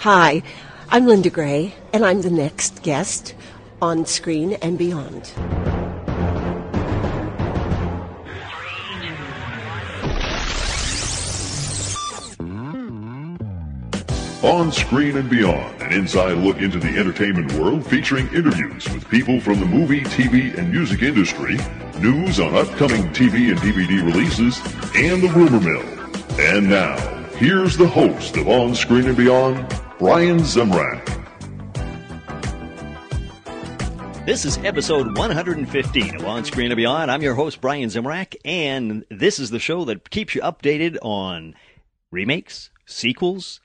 Hi, I'm Linda Gray, and I'm the next guest on Screen and Beyond. On Screen and Beyond, an inside look into the entertainment world featuring interviews with people from the movie, TV, and music industry, news on upcoming TV and DVD releases, and the rumor mill. And now, here's the host of On Screen and Beyond, Brian Zemrak. This is episode 115 of On Screen and Beyond. I'm your host, Brian Zemrak, and this is the show that keeps you updated on remakes, sequels,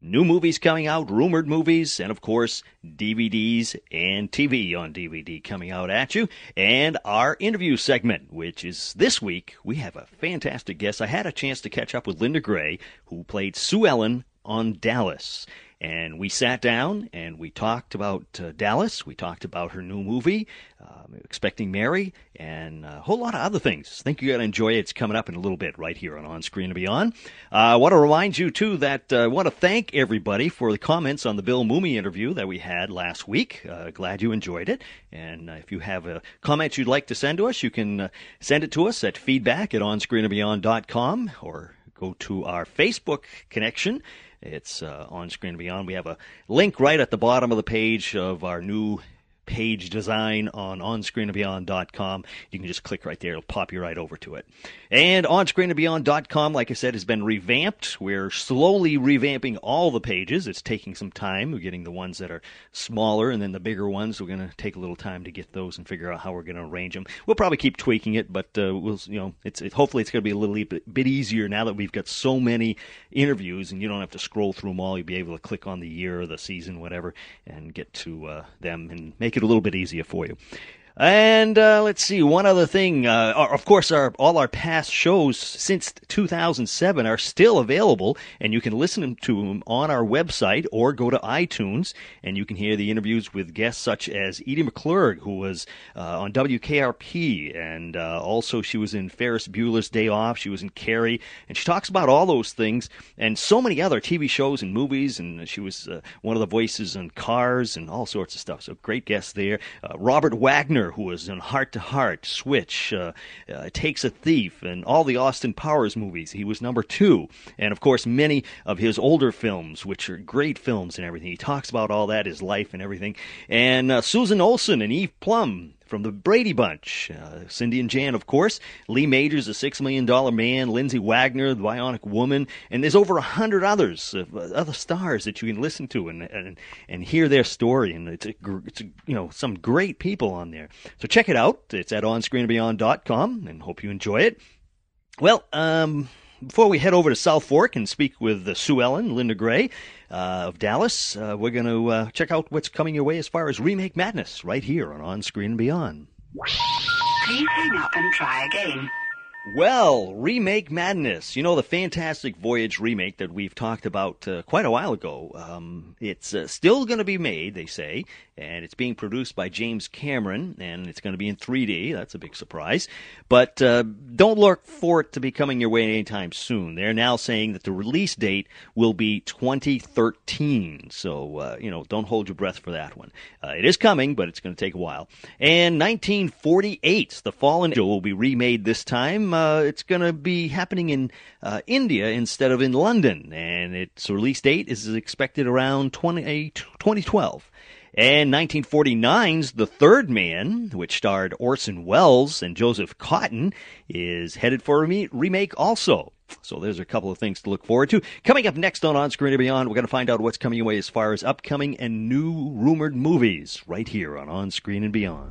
new movies coming out, rumored movies, and of course, DVDs and TV on DVD coming out at you. And our interview segment, which is this week, we have a fantastic guest. I had a chance to catch up with Linda Gray, who played Sue Ellen on Dallas. And we sat down and we talked about uh, Dallas. We talked about her new movie, uh, Expecting Mary, and a whole lot of other things. I think you're going to enjoy it. It's coming up in a little bit right here on On Screen and Beyond. Uh, I want to remind you, too, that uh, I want to thank everybody for the comments on the Bill Mumy interview that we had last week. Uh, glad you enjoyed it. And uh, if you have a comment you'd like to send to us, you can send it to us at feedback at onscreenandbeyond.com or go to our Facebook connection it's uh, on screen beyond. We have a link right at the bottom of the page of our new page design on onscreenandbeyond.com. You can just click right there. It'll pop you right over to it. And onscreenandbeyond.com, like I said, has been revamped. We're slowly revamping all the pages. It's taking some time. We're getting the ones that are smaller and then the bigger ones. We're going to take a little time to get those and figure out how we're going to arrange them. We'll probably keep tweaking it, but uh, we'll, you know, it's it, hopefully it's going to be a little bit, easier now that we've got so many interviews and you don't have to scroll through them all. You'll be able to click on the year or the season, whatever, and get to uh, them and make it a little bit easier for you. And uh, let's see, one other thing. Uh, of course, our all our past shows since 2007 are still available, and you can listen to them on our website or go to iTunes, and you can hear the interviews with guests such as Edie McClurg, who was uh, on WKRP, and uh, also she was in Ferris Bueller's Day Off. She was in Carrie, and she talks about all those things and so many other TV shows and movies, and she was uh, one of the voices on Cars and all sorts of stuff. So great guests there. Uh, Robert Wagner who was in Hart to Hart, Switch, uh, uh, Takes a Thief, and all the Austin Powers movies. He was number two. And of course, many of his older films, which are great films and everything. He talks about all that, his life and everything. And uh, Susan Olson and Eve Plumb from the Brady Bunch. Uh, Cindy and Jan, of course. Lee Majors, the Six Million Dollar Man. Lindsay Wagner, the Bionic Woman. And there's over a hundred others, uh, other stars that you can listen to and, and, and hear their story. And it's, a, it's a, you know, some great people on there. So check it out. It's at onscreenbeyond.com and hope you enjoy it. Well, um, before we head over to South Fork and speak with uh, Sue Ellen, Linda Gray uh, of Dallas, uh, we're going to uh, check out what's coming your way as far as remake madness right here on On Screen and Beyond. Please hang up and try again. Well, Remake Madness. You know, the Fantastic Voyage remake that we've talked about uh, quite a while ago. Um, it's uh, still going to be made, they say, and it's being produced by James Cameron, and it's going to be in 3D. That's a big surprise. But uh, don't look for it to be coming your way anytime soon. They're now saying that the release date will be 2013. So, uh, you know, don't hold your breath for that one. Uh, it is coming, but it's going to take a while. And 1948, The Fallen Angel will be remade this time uh, it's going to be happening in uh, India instead of in London, and its release date is expected around 20, 2012. And 1949's The Third Man, which starred Orson Welles and Joseph Cotten, is headed for a re- remake also. So there's a couple of things to look forward to. Coming up next on On Screen and Beyond, we're going to find out what's coming away as far as upcoming and new rumored movies right here on On Screen and Beyond.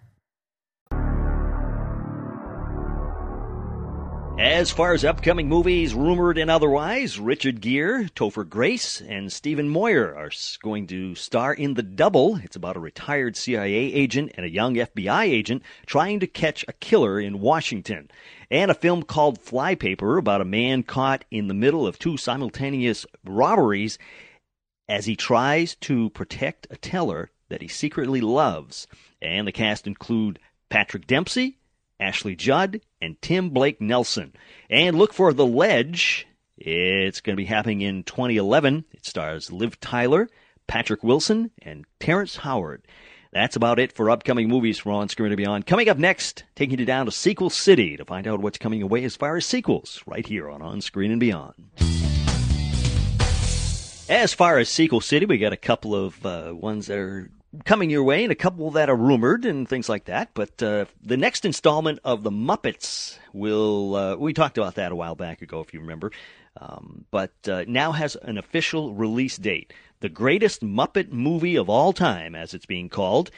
As far as upcoming movies, rumored and otherwise, Richard Gere, Topher Grace, and Stephen Moyer are going to star in The Double. It's about a retired CIA agent and a young FBI agent trying to catch a killer in Washington. And a film called Flypaper about a man caught in the middle of two simultaneous robberies as he tries to protect a teller that he secretly loves. And the cast include Patrick Dempsey, Ashley Judd, and Tim Blake Nelson. And look for The Ledge. It's going to be happening in 2011. It stars Liv Tyler, Patrick Wilson, and Terrence Howard. That's about it for upcoming movies from On Screen and Beyond. Coming up next, taking you down to Sequel City to find out what's coming away as far as sequels, right here on On Screen and Beyond. As far as Sequel City, we got a couple of uh, ones that are coming your way and a couple that are rumored and things like that. But uh, the next installment of The Muppets will, uh, we talked about that a while back ago, if you remember, um, but uh, now has an official release date. The greatest Muppet movie of all time, as it's being called,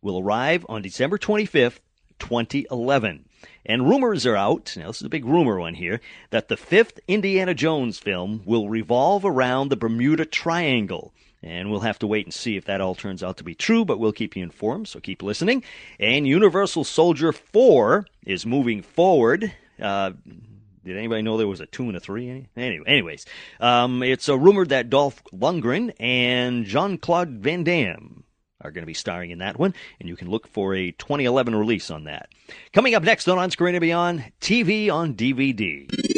will arrive on December 25th, 2011. And rumors are out, now this is a big rumor one here, that the fifth Indiana Jones film will revolve around the Bermuda Triangle. And we'll have to wait and see if that all turns out to be true, but we'll keep you informed, so keep listening. And Universal Soldier 4 is moving forward. Uh, did anybody know there was a two and a three? Anyway, anyways, um, it's uh, rumored that Dolph Lundgren and Jean Claude Van Damme are going to be starring in that one, and you can look for a 2011 release on that. Coming up next on On Screen and Beyond, TV on DVD.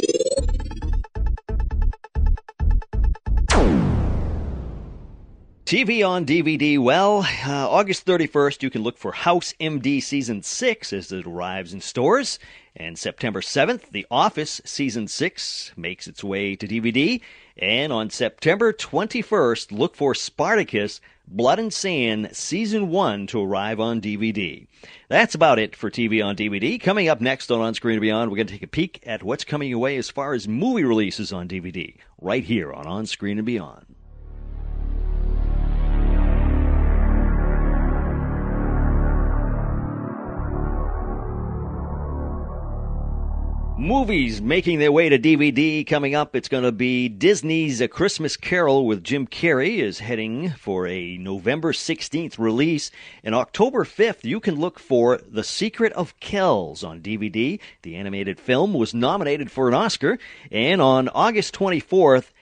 TV on DVD. Well, uh, August 31st, you can look for House MD Season 6 as it arrives in stores. And September 7th, The Office Season 6 makes its way to DVD. And on September 21st, look for Spartacus Blood and Sand Season 1 to arrive on DVD. That's about it for TV on DVD. Coming up next on On Screen and Beyond, we're going to take a peek at what's coming away as far as movie releases on DVD, right here on On Screen and Beyond. Movies making their way to DVD coming up. It's going to be Disney's A Christmas Carol with Jim Carrey is heading for a November 16th release. And October 5th, you can look for The Secret of Kells on DVD. The animated film was nominated for an Oscar. And on August 24th,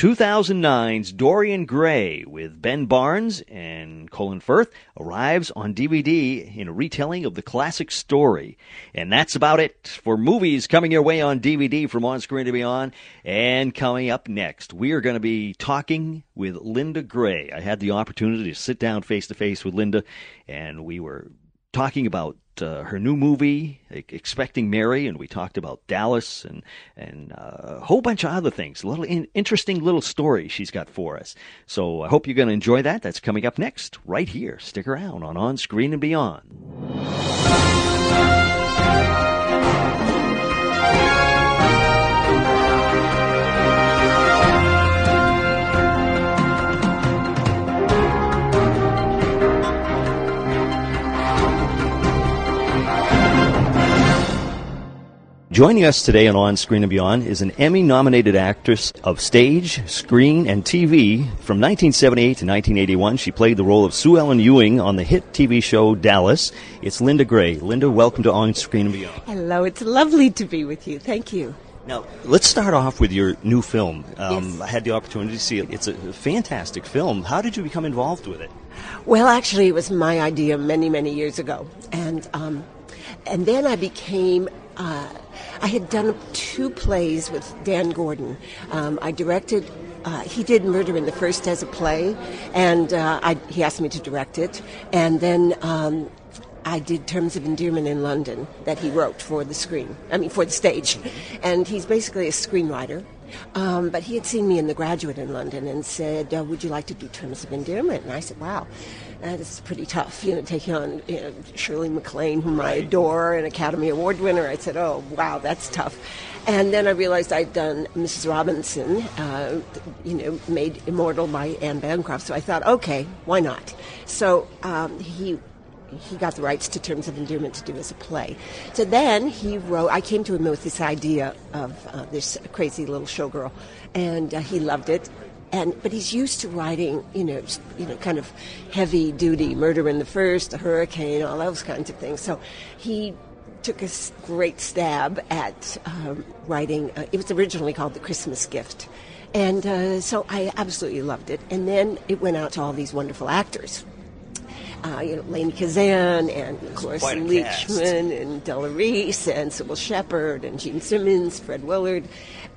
2009's Dorian Gray with Ben Barnes and Colin Firth arrives on DVD in a retelling of the classic story. And that's about it for movies coming your way on DVD from On Screen to Beyond. And coming up next, we are going to be talking with Linda Gray. I had the opportunity to sit down face to face with Linda, and we were talking about uh, her new movie, Expecting Mary, and we talked about Dallas and and uh, a whole bunch of other things. A little in, interesting little story she's got for us. So I hope you're going to enjoy that. That's coming up next, right here. Stick around on On Screen and Beyond. Joining us today on On Screen and Beyond is an Emmy nominated actress of stage, screen, and TV. From 1978 to 1981, she played the role of Sue Ellen Ewing on the hit TV show Dallas. It's Linda Gray. Linda, welcome to On Screen and Beyond. Hello, it's lovely to be with you. Thank you. Now, let's start off with your new film. Um, Yes. I had the opportunity to see it. It's a fantastic film. How did you become involved with it? Well, actually, it was my idea many, many years ago, and um, and then I became. Uh, I had done two plays with Dan Gordon. Um, I directed. Uh, he did Murder in the First as a play, and uh, I, he asked me to direct it. And then um, I did Terms of Endearment in London that he wrote for the screen. I mean, for the stage. And he's basically a screenwriter. Um, but he had seen me in The Graduate in London and said, uh, "Would you like to do Terms of Endearment?" And I said, "Wow, that is pretty tough. You know, taking on you know, Shirley MacLaine, whom I adore, an Academy Award winner." I said, "Oh, wow, that's tough." And then I realized I'd done Mrs. Robinson, uh, you know, made immortal by Anne Bancroft. So I thought, okay, why not? So um, he he got the rights to Terms of Endearment to do as a play. So then he wrote. I came to him with this idea of uh, this crazy little showgirl, and uh, he loved it. And but he's used to writing, you know, you know, kind of heavy duty, Murder in the First, The Hurricane, all those kinds of things. So he took a great stab at um, writing. Uh, it was originally called The Christmas Gift. And uh, so I absolutely loved it. And then it went out to all these wonderful actors. Uh, you know, Lainie Kazan and Quite. Leachman and Della Reese and Cybill Shepherd and Gene Simmons, Fred Willard,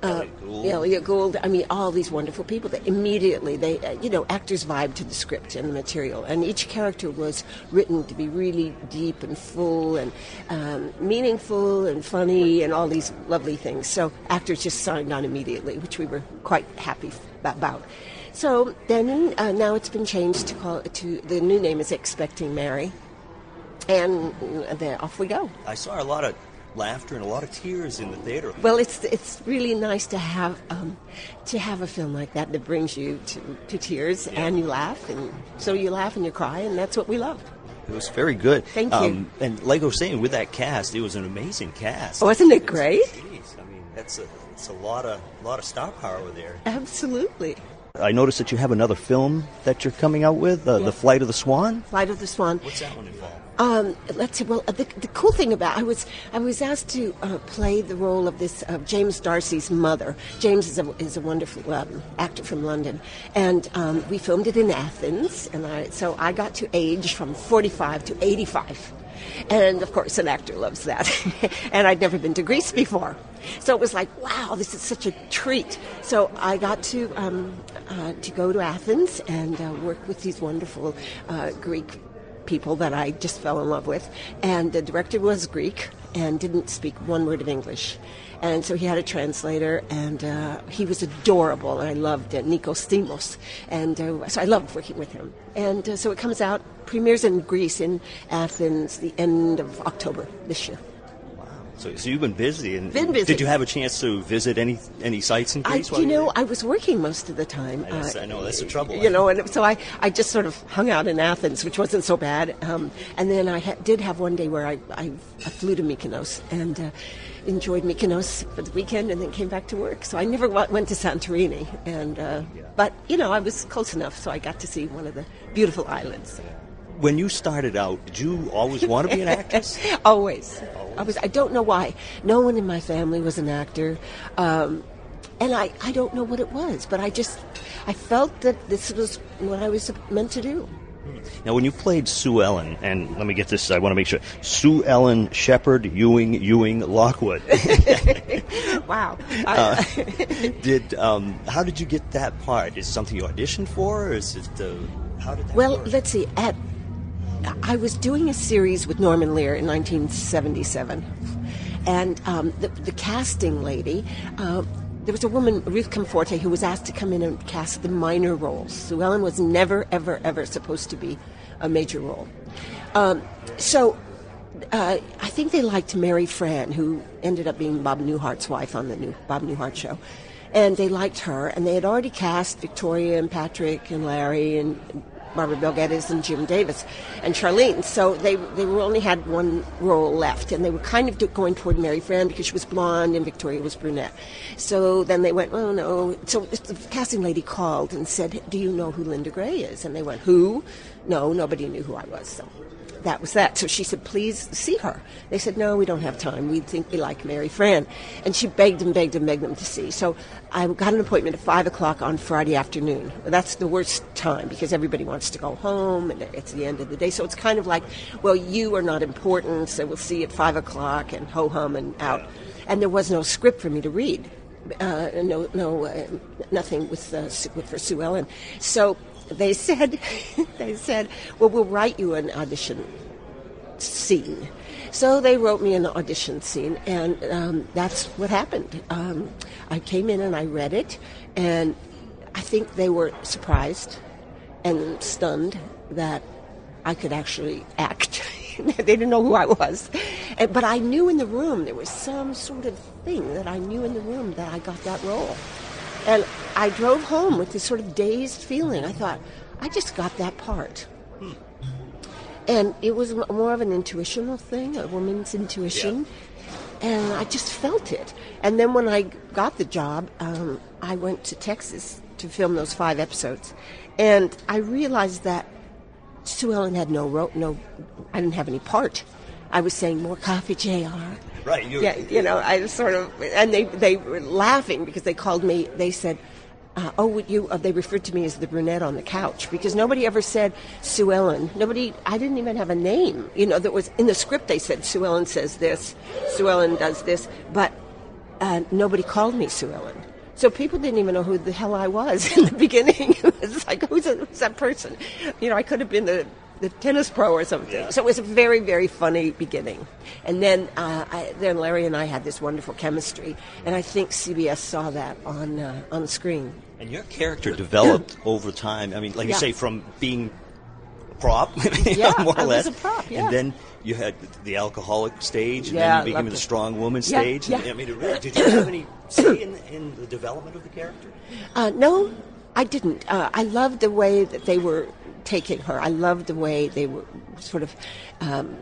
uh, Elliot Gould. Elliot Gould. I mean, all these wonderful people that immediately they, uh, you know, actors vibe to the script and the material, and each character was written to be really deep and full and um, meaningful and funny and all these lovely things. So actors just signed on immediately, which we were quite happy about. So then uh, now it's been changed to call to the new name is Expecting Mary, and uh, then off we go. I saw a lot of laughter and a lot of tears in the theater. Well, it's it's really nice to have um, to have a film like that that brings you to, to tears and you laugh and so you laugh and you cry and that's what we love. It was very good. Thank you. Um, and like I was saying, with that cast, it was an amazing cast. Wasn't it great? Jeez, I mean, that's a, it's a lot of lot of star power there. Absolutely. I noticed that you have another film that you're coming out with, uh, Yeah. The Flight of the Swan. Flight of the Swan. What's that one involved? Um, let's see. Well, uh, the, the cool thing about I was I was asked to uh, play the role of this of James D'Arcy's mother. James is a is a wonderful um, actor from London, and um, we filmed it in Athens. And I so I got to age from forty five to eighty five. And of course, an actor loves that. and I'd never been to Greece before. So it was like, wow, this is such a treat. So I got to um, uh, to go to Athens and uh, work with these wonderful uh, Greek people that I just fell in love with. And the director was Greek and didn't speak one word of English. And so he had a translator, and uh, he was adorable, and I loved it, Nikos Stimos. And uh, so I loved working with him. And uh, so it comes out, premieres in Greece, in Athens, the end of October this year. So, so you've been busy. And Been busy. Did you have a chance to visit any any sites in I, Greece? while you know, there? I was working most of the time. Uh, I know, that's the trouble. You know, and so I, I just sort of hung out in Athens, which wasn't so bad. Um, and then I ha- did have one day where I, I, I flew to Mykonos and uh, enjoyed Mykonos for the weekend, and then came back to work. So I never wa- went to Santorini, and uh, but you know, I was close enough, so I got to see one of the beautiful islands. When you started out, did you always want to be an actress? Always. I was. I don't know why. No one in my family was an actor, um, and I, I don't know what it was, but I just I felt that this was what I was meant to do. Now, when you played Sue Ellen, and let me get this, I want to make sure Sue Ellen Shepherd Ewing Ewing Lockwood. Wow. Uh, did um, how did you get that part? Is it something you auditioned for, or is it uh, how did that well, work? let's see. At I was doing a series with Norman Lear in 1977, and um, the, the casting lady. Uh, there was a woman, Ruth Comforte, who was asked to come in and cast the minor roles. Sue Ellen was never, ever, ever supposed to be a major role. Um, so uh, I think they liked Mary Frann, who ended up being Bob Newhart's wife on the new Bob Newhart show. And they liked her, and they had already cast Victoria and Patrick and Larry and Barbara Bel Geddes and Jim Davis and Charlene. So they they only had one role left, and they were kind of going toward Mary Frann because she was blonde and Victoria was brunette. So then they went, oh no. So the casting lady called and said, "Do you know who Linda Gray is?" And they went, "Who?" No, nobody knew who I was. So that was that. So she said, please see her. They said, no, we don't have time. We think we like Mary Frann. And she begged and begged and begged them to see. So I got an appointment at 5 o'clock on Friday afternoon. That's the worst time because everybody wants to go home and it's the end of the day. So it's kind of like, well, you are not important, so we'll see you at 5 o'clock and ho hum and out. And there was no script for me to read. Uh, no, no, uh, nothing with, uh, for Sue Ellen. So they said, they said, well, we'll write you an audition scene. So they wrote me an audition scene, and um, that's what happened. Um, I came in and I read it, and I think they were surprised and stunned that I could actually act. they didn't know who I was. And, but I knew in the room, there was some sort of thing that I knew in the room that I got that role. And I drove home with this sort of dazed feeling. I thought, I just got that part. and it was more of an intuitional thing, a woman's intuition, and I just felt it. And then when I got the job, um, I went to Texas to film those five episodes, and I realized that Sue Ellen had no ro- no, I didn't have any part. I was saying more coffee, Jr. Right. You, Yeah, you know, I sort of, and they they were laughing because they called me. They said, uh, "Oh, would you?" Uh, they referred to me as the brunette on the couch because nobody ever said Sue Ellen. Nobody. I didn't even have a name. You know, that was in the script. They said Sue Ellen says this, Sue Ellen does this, but uh, nobody called me Sue Ellen. So people didn't even know who the hell I was in the beginning. it was like, who's, a, who's that person? You know, I could have been the, the tennis pro or something. So it was a very, very funny beginning. And then, uh, I, then Larry and I had this wonderful chemistry, and I think CBS saw that on uh, on the screen. And your character developed over time. I mean, like Yeah. you say, from being a prop, Yeah, more or I less, was a prop, yeah. and then you had the alcoholic stage, and Yeah, then you became the strong woman Yeah, stage. yeah. I mean, really, did you have any say in, in the development of the character? Uh, no, I didn't. Uh, I loved the way that they were taking her. I loved the way they were sort of um,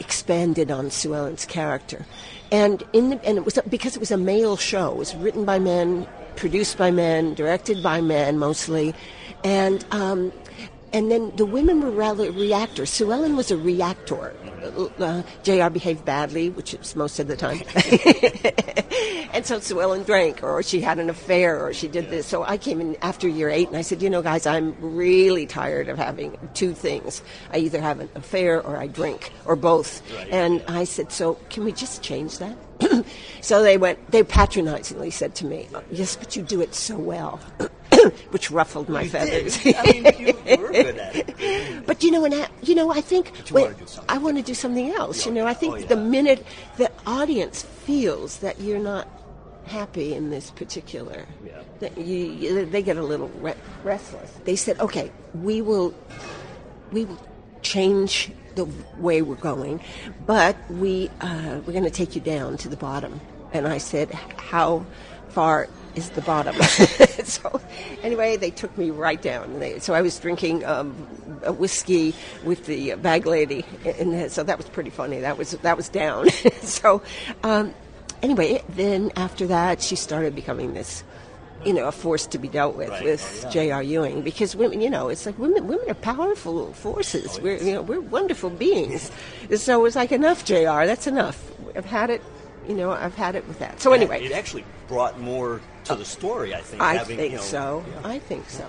expanded on Sue Ellen's character, and in the, and it was because it was a male show. It was written by men, produced by men, directed by men mostly, and. Um, and then the women were rather reactors. Sue Ellen was a reactor. Uh, JR behaved badly, which is most of the time. and so Sue Ellen drank, or she had an affair, or she did this. So I came in after year eight, and I said, you know, guys, I'm really tired of having two things. I either have an affair or I drink, or both. And I said, so can we just change that? so they went, they patronizingly said to me, yes, but you do it so well. Which ruffled my feathers. I mean, you were good at it. But you know, and I, you know, I think you wait, wanna do something I want to do something else. You know, I think Oh, yeah. the minute the audience feels that you're not happy in this particular, Yeah. that you, you, they get a little re- restless. They said, "Okay, we will, we will change the way we're going, but we uh, we're going to take you down to the bottom." And I said, "How far?" Is the bottom. so, anyway, they took me right down. They, so I was drinking um, a whiskey with the bag lady, and so that was pretty funny. That was that was down. so, um, anyway, then after that, she started becoming this, you know, a force to be dealt with Right. with Oh, J.R. Ewing because women, you know, it's like women. Women are powerful forces. we're you know we're wonderful beings. so it's like enough, J.R. That's enough. I've had it. You know, I've had it with that. So anyway, it actually brought more to the story. I think. I having, think you know, so. yeah. I think so.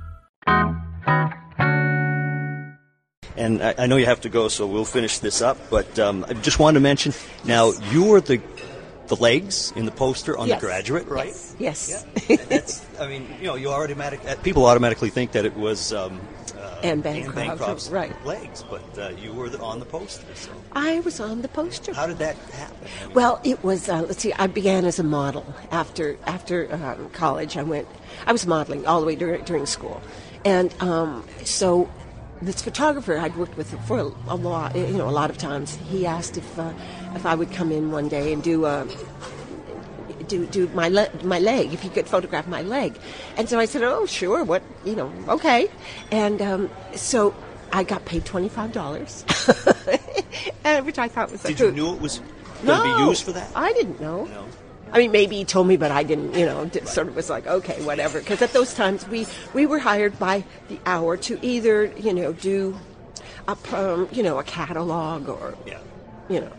And I, I know you have to go, so we'll finish this up. But um, I just wanted to mention now you were the the legs in the poster on Yes. the graduate, right? Yes. Yeah. That's. I mean, you know, you automatic uh, people automatically think that it was. Um, uh, Anne Bancroft, Bancroft's right. legs, but uh, you were the, on the poster. So I was on the poster. how did that happen? I mean, Well, it was. Uh, let's see. I began as a model after after um, college. I went. I was modeling all the way during, during school, and um, so this photographer I'd worked with for a, a lot. You know, a lot of times. He asked if uh, if I would come in one day and do a. Do, do my le- my leg if he could photograph my leg, and so I said, oh sure, what you know, okay, and um, so I got paid twenty five dollars, which I thought was a did you hoot. knew it was going to be used for that? I didn't know. No. I mean, maybe he told me, but I didn't. You know, sort of was like, okay, whatever. Because at those times, we we were hired by the hour to either, you know, do a um, you know a catalog or Yeah. you know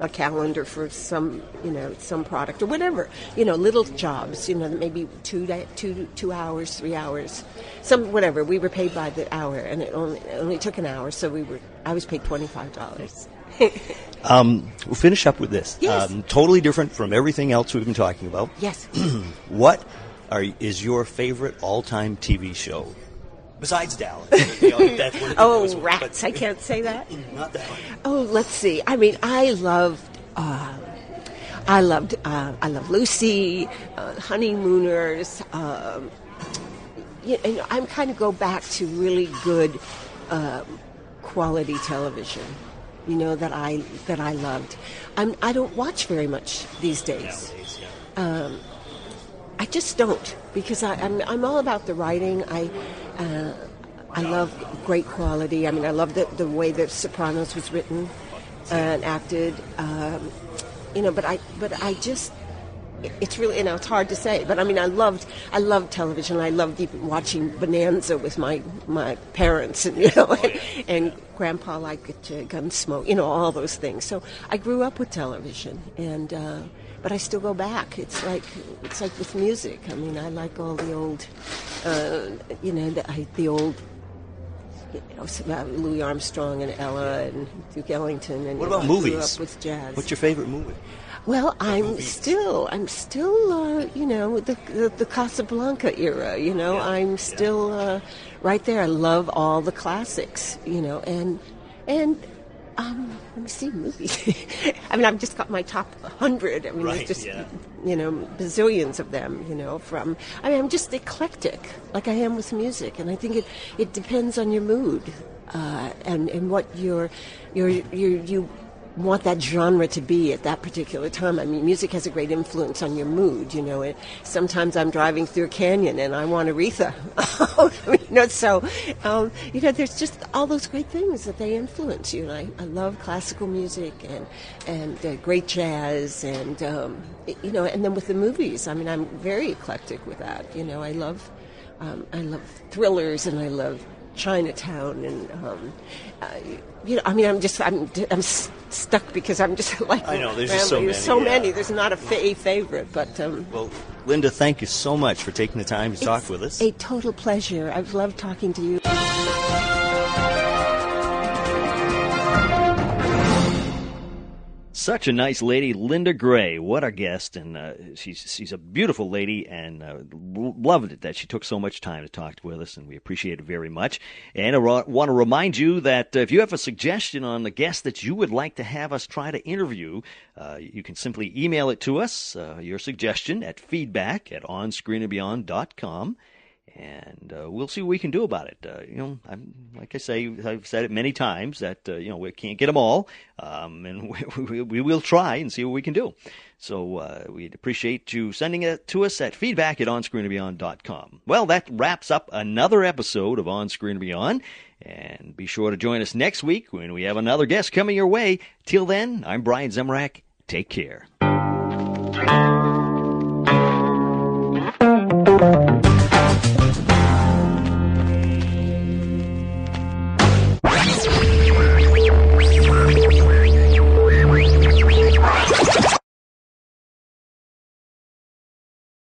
a calendar for some you know some product or whatever you know little jobs you know maybe two two two hours three hours some whatever we were paid by the hour and it only it only took an hour so we were I was paid twenty five dollars Um, we'll finish up with this. Yes. Um, totally different from everything else we've been talking about. yes What are is your favorite all-time TV show? Besides Dallas. You know, oh, was, rats! but- I can't say that. Not that one. Oh, let's see. I mean, I loved. Uh, I loved. Uh, I love Lucy, uh, Honeymooners. Um, you know, I'm kind of go back to really good um, quality television. You know that I that I loved. I'm, I don't watch very much these days. Nowadays, yeah. I just don't because I, I'm I'm all about the writing. I uh, I love great quality. I mean, I love the the way that Sopranos was written and acted. Um, you know, but I but I just it's really you know it's hard to say. But I mean, I loved I loved television. I loved even watching Bonanza with my my parents and you know and, and Grandpa liked uh, Gunsmoke. You know all those things. So I grew up with television and. Uh, but I still go back. It's like it's like with music. I mean, I like all the old, uh, you know, the, I, the old, you know, uh, Louis Armstrong and Ella and Duke Ellington. And What you know, about I grew movies? up with jazz. What's your favorite movie? Well, I'm still, I'm still, uh, you know, the, the the Casablanca era. You know, Yeah, I'm still uh, right there. I love all the classics. You know, and and um, let me see movies. I mean, I've just got my top hundred. I mean, Right, there's just yeah. you know bazillions of them. You know, from I mean, I'm just eclectic, like I am with music, and I think it it depends on your mood uh, and and what your your your you want that genre to be at that particular time. I mean, music has a great influence on your mood. You know, it, sometimes I'm driving through a canyon and I want Aretha. You know, so um, you know, there's just all those great things that they influence you. And I, I love classical music and and uh, great jazz and um, you know, and then with the movies, I mean, I'm very eclectic with that. You know, I love um, I love thrillers and I love Chinatown and um, uh, you know I mean I'm just I'm I'm s- stuck because I'm just like I know, there's just so rambling. many, so yeah. many there's not a, fa- a favorite but um, Well, Linda, thank you so much for taking the time to talk with us. a total pleasure I've loved talking to you Such a nice lady, Linda Gray. What a guest, and uh, she's she's a beautiful lady, and uh, loved it that she took so much time to talk with us, and we appreciate it very much. And I want to remind you that uh, if you have a suggestion on the guest that you would like to have us try to interview, uh, you can simply email it to us, uh, your suggestion at feedback at onscreenandbeyond.com and uh, we'll see what we can do about it. Uh, you know, I'm, like I say, I've said it many times that uh, you know we can't get them all, um, and we, we, we will try and see what we can do. So uh, we'd appreciate you sending it to us at feedback at onscreenandbeyond.com. Well, that wraps up another episode of On Screen and Beyond. And be sure to join us next week when we have another guest coming your way. Till then, I'm Brian Zemrak. Take care.